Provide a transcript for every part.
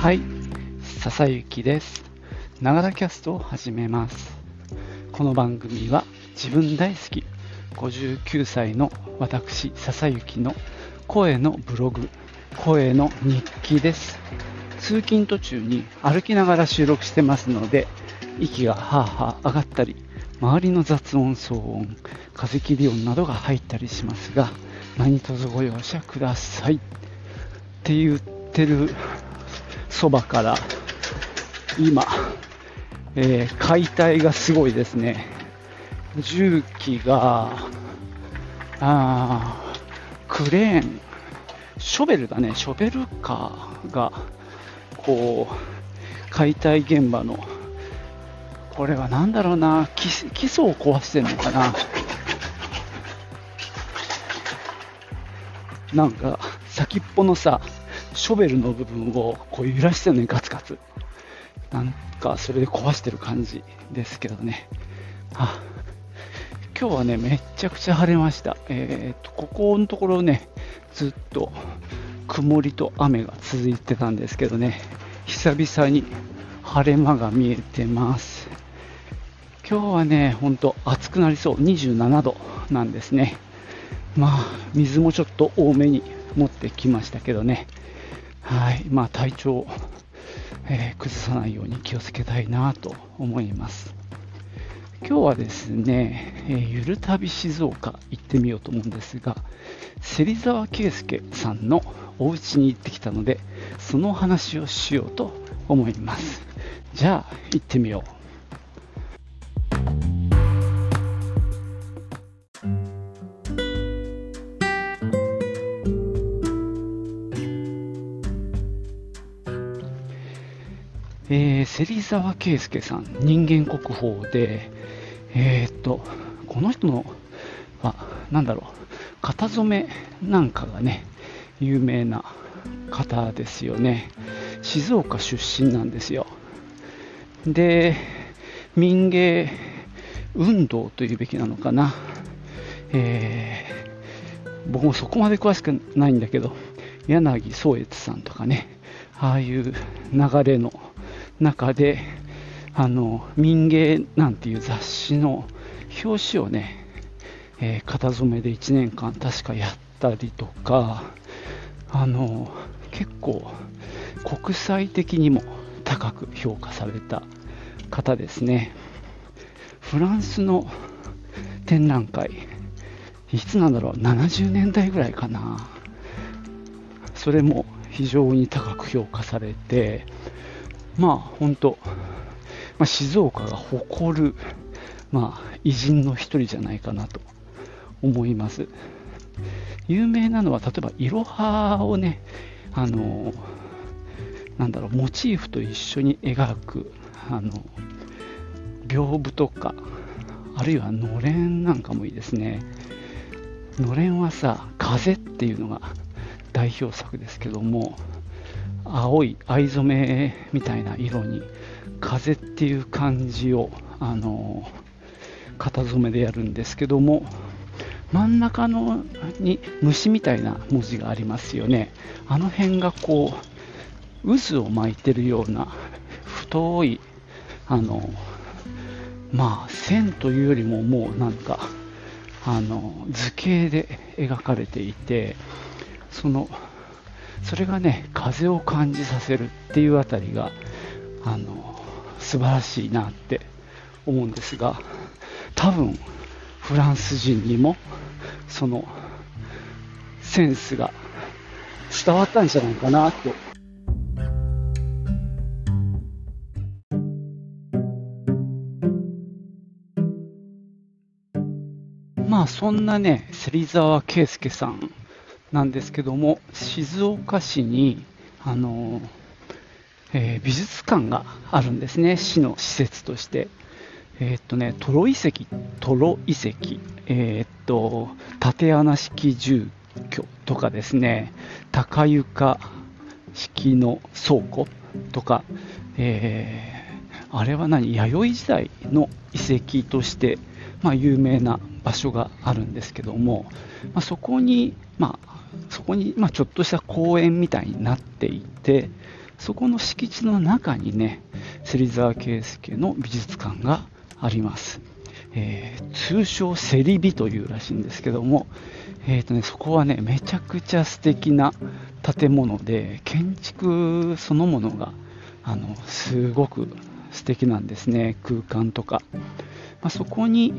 はい、笹雪です。ながらキャストを始めます。この番組は自分大好き59歳の私笹雪の声のブログ、声の日記です。通勤途中に歩きながら収録してますので、息がはあはあ上がったり、周りの雑音、騒音、風切り音などが入ったりしますが、何卒ご容赦ください。って言ってるそばから、今、えー解体がすごいですね。重機が、あクレーン、ショベルだね、ショベルカーが、こう、解体現場の、これは何だろうな、基基礎を壊してるのかな。なんか、先っぽのさ、ショベルの部分をこう揺らしてるのにガツガツ。なんか、それで壊してる感じですけどね。あ今日はね、めっちゃくちゃ晴れました。えーと、ここのところね、ずっと曇りと雨が続いてたんですけどね、久々に晴れ間が見えてます。今日はね、ほんと暑くなりそう。27度なんですね。まあ、水もちょっと多めに持ってきましたけどね。はい。まあ、体調、えー崩さないように気をつけたいなと思います。今日はですね、えーゆる旅静岡行ってみようと思うんですが、芹沢圭介さんのお家に行ってきたので、その話をしようと思います。じゃあ、行ってみよう。芹沢圭介さん、人間国宝で、えーっと、この人の、あ、なんだろう、型染めなんかがね、有名な方ですよね。静岡出身なんですよ。で、民芸運動というべきなのかな。えー僕もそこまで詳しくないんだけど、柳宗悦さんとかね、ああいう流れの中で、あの民芸なんていう雑誌の表紙をね、えー型染めで1年間確かやったりとか、あの結構国際的にも高く評価された方ですね。フランスの展覧会、いつなんだろう、70年代ぐらいかな。それも非常に高く評価されて、まあ本当、まあ、静岡が誇る、まあ、偉人の一人じゃないかなと思います。有名なのは、例えば、いろはをね、あの、なんだろう、モチーフと一緒に描く、あの、屏風とか、あるいはのれんなんかもいいですね。のれんはさ、風っていうのが代表作ですけども、青い藍染めみたいな色に風っていう感じをあの型染めでやるんですけども真ん中のに虫みたいな文字がありますよね。あの辺がこう渦を巻いてるような太いあのまあ線というよりももうなんかあの図形で描かれていてそのそれがね風を感じさせるっていうあたりがあの素晴らしいなって思うんですが多分フランス人にもそのセンスが伝わったんじゃないかなとまあそんなね芹沢圭介さんなんですけども静岡市にあの、えー美術館があるんですね。市の施設として。えーっとねトロ遺跡トロ遺跡。えーっと縦穴式住居とかですね。高床式の倉庫とか、えーあれは何？弥生時代の遺跡として、まあ、有名な場所があるんですけども、まあ、そこに、まあ、そこに、まあ、ちょっとした公園みたいになっていてそこの敷地の中にね、芹沢圭介の美術館があります。えー、通称セリビというらしいんですけども、えーとね、そこはね、めちゃくちゃ素敵な建物で、建築そのものがあのすごく素敵なんですね、空間とか。まあ、そこに、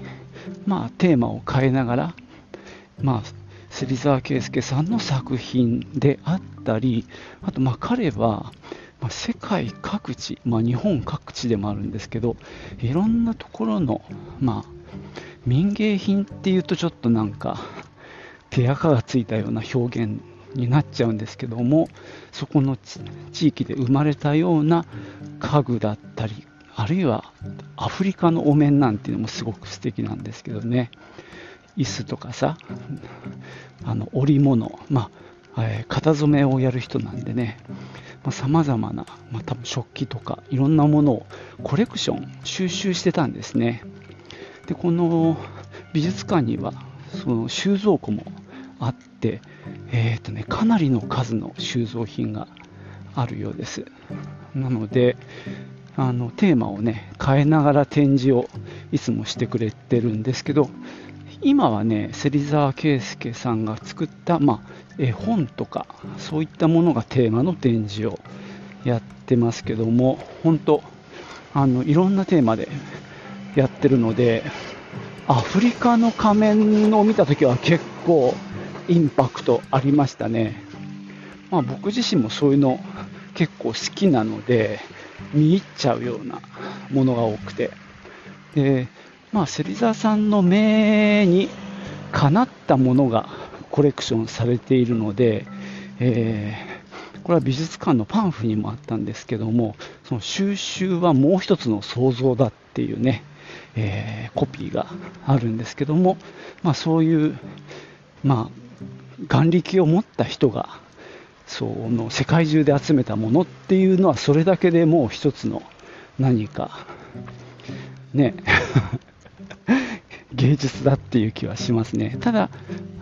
まあ、テーマを変えながら、まあ、芹沢圭介さんの作品であったり、あとまあ彼は、ま、世界各地、まあ、日本各地でもあるんですけど、いろんなところの、まあ、民芸品っていうとちょっとなんか手垢がついたような表現になっちゃうんですけどもそこの地域で生まれたような家具だったりあるいはアフリカのお面なんていうのもすごく素敵なんですけどね。椅子とかさあの織物、まあえー、型染めをやる人なんでね。さまざ、まな、まあ、多分食器とかいろんなものをコレクション収集してたんですね。でこの美術館にはその収蔵庫もあって、えーとね、かなりの数の収蔵品があるようです。なのであのテーマをね変えながら展示をいつもしてくれてるんですけど今はね芹沢圭介さんが作った、まあ、絵本とかそういったものがテーマの展示をやってますけども本当あのいろんなテーマでやってるのでアフリカの仮面を見た時は結構インパクトありましたね、まあ、僕自身もそういうの結構好きなので見入っちゃうようなものが多くて。でまあ、芹沢さんの目にかなったものがコレクションされているので、えー、これは美術館のパンフにもあったんですけどもその収集はもう一つの創造だっていうね、えー、コピーがあるんですけども、まあ、そういう、まあ、眼力を持った人がその世界中で集めたものっていうのはそれだけでもう一つの何かね。芸術だっていう気はしますね。ただ、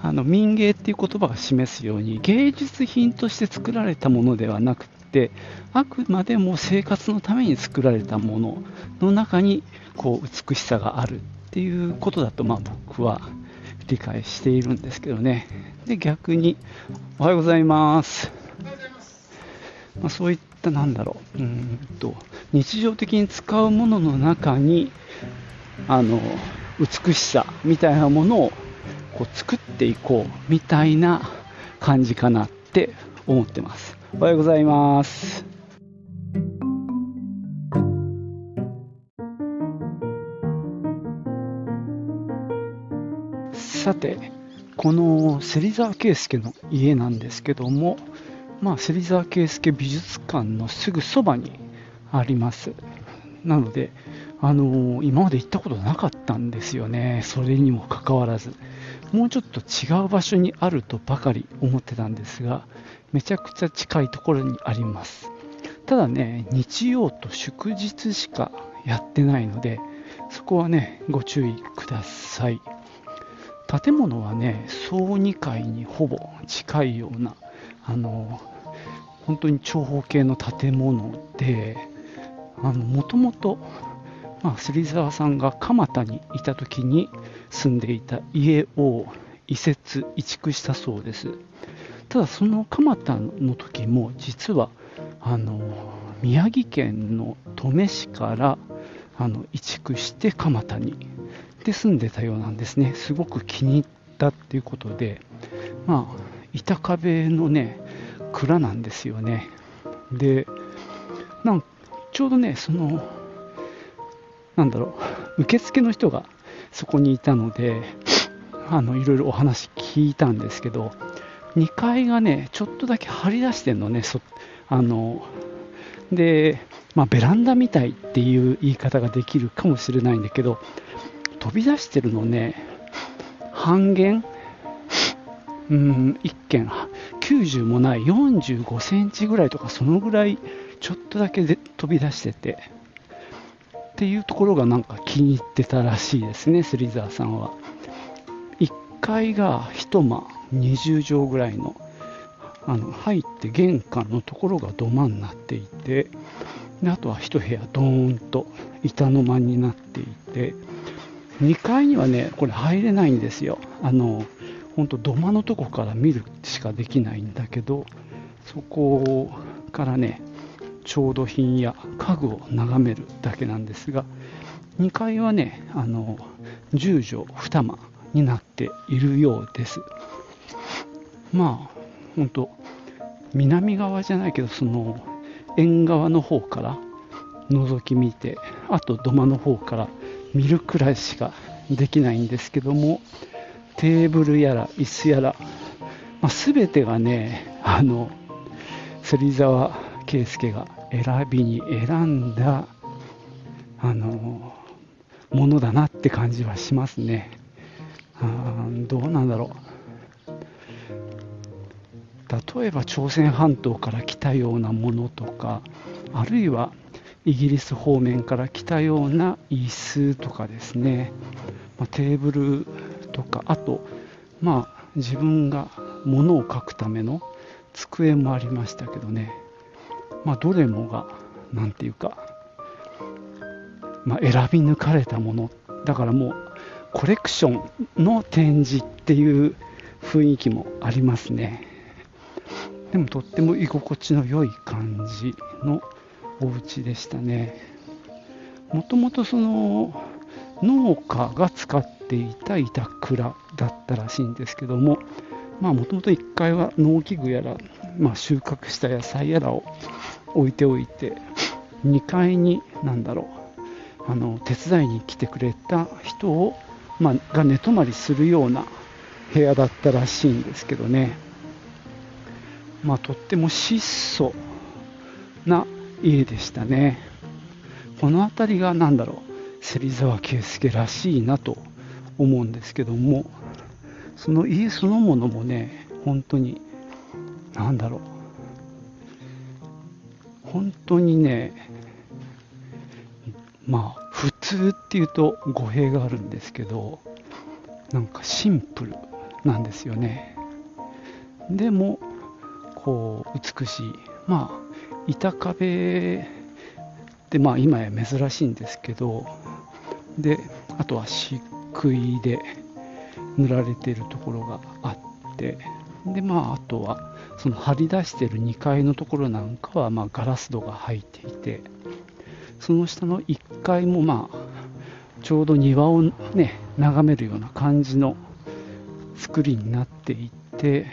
あの民芸っていう言葉が示すように芸術品として作られたものではなくてあくまでも生活のために作られたものの中にこう美しさがあるっていうことだとまあ僕は理解しているんですけどね。で逆におはようございます。まあ、そういったなんだろううんと日常的に使うものの中にあの美しさみたいなものをこう作っていこうみたいな感じかなって思ってます。おはようございます。さて、この芹沢圭介の家なんですけども、まあ、芹沢圭介美術館のすぐそばにあります。なので、あのー、今まで行ったことなかったんですよね、それにもかかわらず、もうちょっと違う場所にあるとばかり思ってたんですが、めちゃくちゃ近いところにあります。ただね、日曜と祝日しかやってないので、そこはね、ご注意ください。建物はね、総2階にほぼ近いような、あの本当に長方形の建物で、もともと、芹沢さんが蒲田にいた時に住んでいた家を移設移築したそうです。ただその蒲田の時も実はあの宮城県の登米市からあの移築して蒲田にで住んでたようなんですね。すごく気に入ったっていうことでまあ板壁のね蔵なんですよね。でなんちょうどねそのなんだろう、受付の人がそこにいたので、あのいろいろお話聞いたんですけど、2階がね、ちょっとだけ張り出してんのね、そあので、まあ、ベランダみたいっていう言い方ができるかもしれないんだけど、飛び出してるのね、半減、うん、1軒、90もない45センチぐらいとか、そのぐらいちょっとだけで飛び出してて、っていうところがなんか気に入ってたらしいですね、芹沢さんは。1階が1間20畳ぐらいのあの入って玄関のところが土間になっていてであとは1部屋ドーンと板の間になっていて。2階にはねこれ入れないんですよ。あの本当土間のとこから見るしかできないんだけどそこからね調度品や家具を眺めるだけなんですが2階はねあの10畳2間になっているようです。まあ本当南側じゃないけどその縁側の方から覗き見てあと土間の方から見るくらいしかできないんですけどもテーブルやら椅子やら、まあ、全てがねあの芹沢圭介が選びに選んだあのものだなって感じはしますね。あどうなんだろう。例えば朝鮮半島から来たようなものとかあるいはイギリス方面から来たような椅子とかですね、まあ、テーブルとかあとまあ自分が物を書くための机もありましたけどね。まあどれもが何て言うか、まあ、選び抜かれたもの。だからもうコレクションの展示っていう雰囲気もありますね。でもとっても居心地の良い感じのお家でしたね。もともとその農家が使っていた板倉だったらしいんですけどももともと1階は農機具やら、まあ、収穫した野菜やらを置いておいて2階に何だろうあの手伝いに来てくれた人を、まあ、が寝泊まりするような部屋だったらしいんですけどね。まあとっても質素な家でしたね。この辺りが何だろう芹沢圭介らしいなと思うんですけどもその家そのものもね本当に何だろう。本当にねまあ普通っていうと語弊があるんですけどなんかシンプルなんですよね。でもこう美しい。まあ板壁ってまあ今や珍しいんですけどであとは漆喰で塗られてるところがあってでまああとはその張り出してる2階のところなんかはまあガラス戸が入っていてその下の1階もまあちょうど庭をね眺めるような感じの作りになっていて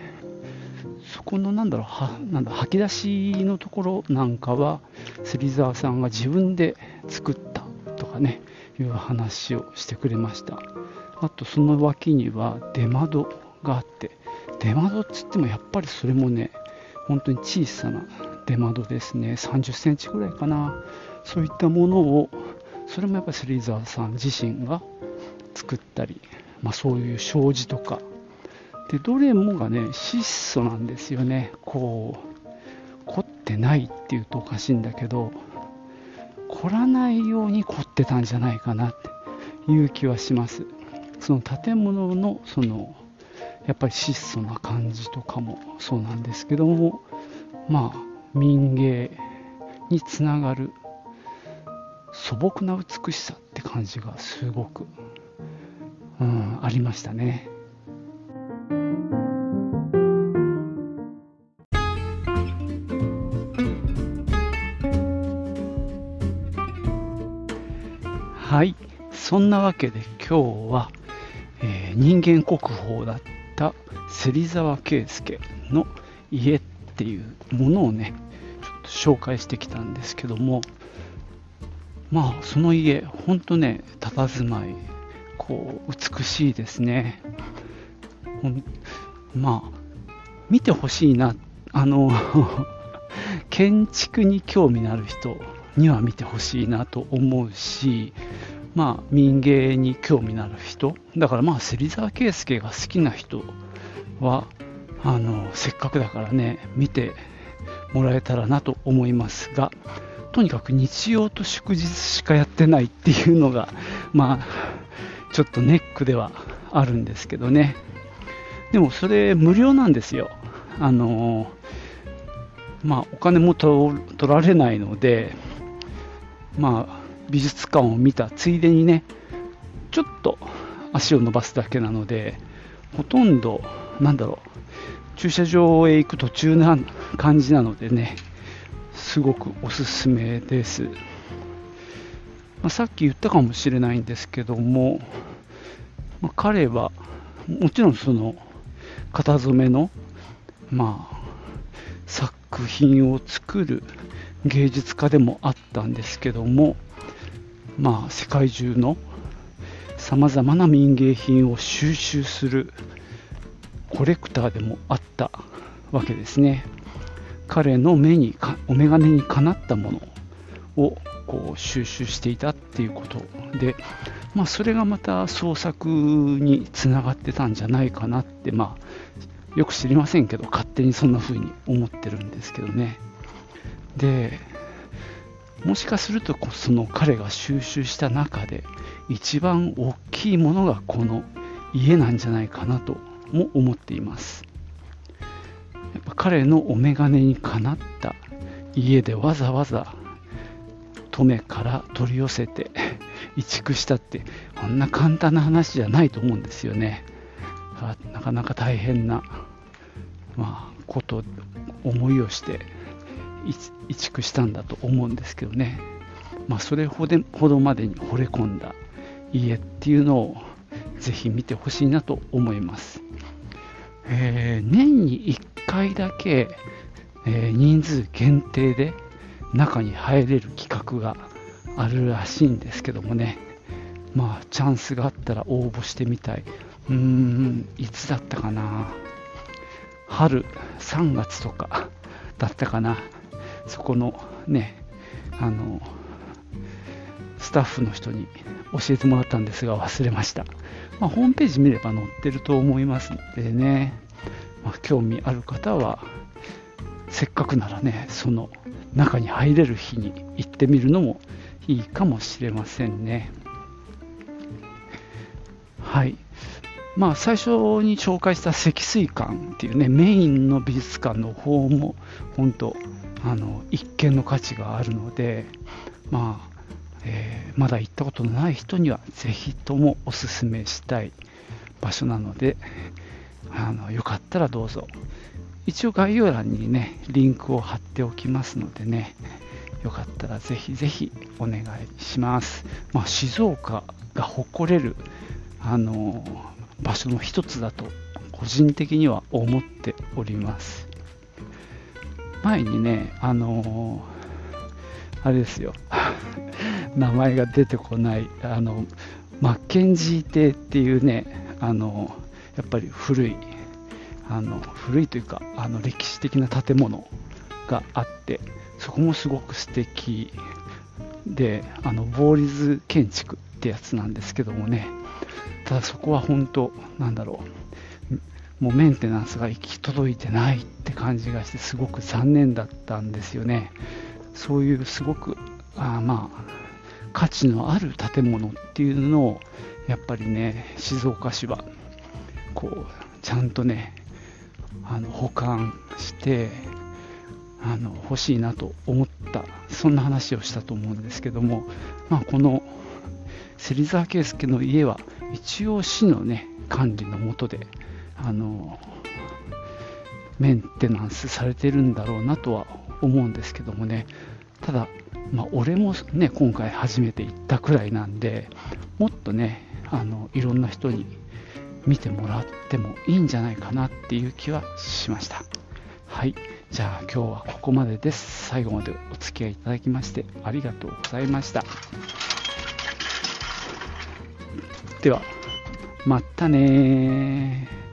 そこのなんだろうなんだ吐き出しのところなんかは芹沢さんが自分で作ったとかねいう話をしてくれました。あとその脇には出窓があって出窓っつってもやっぱりそれもね本当に小さな出窓ですね。30センチぐらいかな。そういったものをそれもやっぱり芹沢さん自身が作ったり、まあ、そういう障子とか。でどれもがね質素なんですよね。こう凝ってないっていうとおかしいんだけど凝らないように凝ってたんじゃないかなっていう気はしますその建物のそのやっぱり質素な感じとかもそうなんですけどもまあ民芸につながる素朴な美しさって感じがすごく、うん、ありましたね。はい。そんなわけで今日は、えー、人間国宝だった芹沢圭介の家っていうものをねちょっと紹介してきたんですけどもまあその家ほんとね佇まいこう美しいですね。まあ見てほしいな。あの 建築に興味のある人には見てほしいなと思うし、まあ、民芸に興味のある人、だからまあ、芹沢圭介が好きな人は、あの、せっかくだからね、見てもらえたらなと思いますが、とにかく日曜と祝日しかやってないっていうのが、まあ、ちょっとネックではあるんですけどね。でもそれ無料なんですよ。あのまあ、お金も取られないので、まあ、美術館を見たついでにね、ちょっと足を伸ばすだけなので、ほとんど、なんだろう、駐車場へ行く途中な感じなのでね、すごくおすすめです。まあ、さっき言ったかもしれないんですけども、まあ、彼はもちろんその型染めの、まあ、作品を作る芸術家でもあったんですけども、まあ、世界中のさまざまな民芸品を収集するコレクターでもあったわけですね。彼の目にかお眼鏡にかなったものをこう収集していたっていうことで、まあ、それがまた創作につながってたんじゃないかなって、まあ、よく知りませんけど勝手にそんな風に思ってるんですけどねでもしかするとその彼が収集した中で一番大きいものがこの家なんじゃないかなとも思っています。やっぱ彼のお眼鏡にかなった家でわざわざ登米から取り寄せて移築したってこんな簡単な話じゃないと思うんですよね。なかなか大変な、まあ、こと思いをして移築したんだと思うんですけどね、まあ、それほどまでに惚れ込んだ家っていうのをぜひ見てほしいなと思います、えー、年に1回だけ、えー、人数限定で中に入れる企画があるらしいんですけどもね。まあチャンスがあったら応募してみたい。うーんいつだったかな。春3月とかだったかな。そこのねあのスタッフの人に教えてもらったんですが忘れました、まあ、ホームページ見れば載ってると思いますのでね、まあ、興味ある方はせっかくならねその中に入れる日に行ってみるのもいいかもしれませんね。はい。まあ最初に紹介した積水館っていうねメインの美術館の方も本当あの一見の価値があるのでまあ、えー、まだ行ったことのない人にはぜひともおすすめしたい場所なのであのよかったらどうぞ。一応概要欄にねリンクを貼っておきますのでねよかったらぜひぜひお願いします、まあ、静岡が誇れるあの場所の一つだと個人的には思っております。前にねあのあれですよ。名前が出てこないあのマッケンジー邸っていうねあのやっぱり古いあの古いというかあの歴史的な建物があってそこもすごく素敵であのボーリズ建築ってやつなんですけどもね。ただそこは本当なんだろう。もうメンテナンスが行き届いてないって感じがしてすごく残念だったんですよね。そういうすごくあまあ価値のある建物っていうのをやっぱりね静岡市はこうちゃんとねあの保管してあの欲しいなと思ったそんな話をしたと思うんですけども、まあ、この芹沢圭介の家は一応市のね管理のもとであのメンテナンスされてるんだろうなとは思うんですけどもね。ただ、まあ、俺もね今回初めて行ったくらいなんでもっとねあのいろんな人に見てもらってもいいんじゃないかなっていう気はしました。はい。じゃあ今日はここまでです。最後までお付き合いいただきましてありがとうございました。ではまたね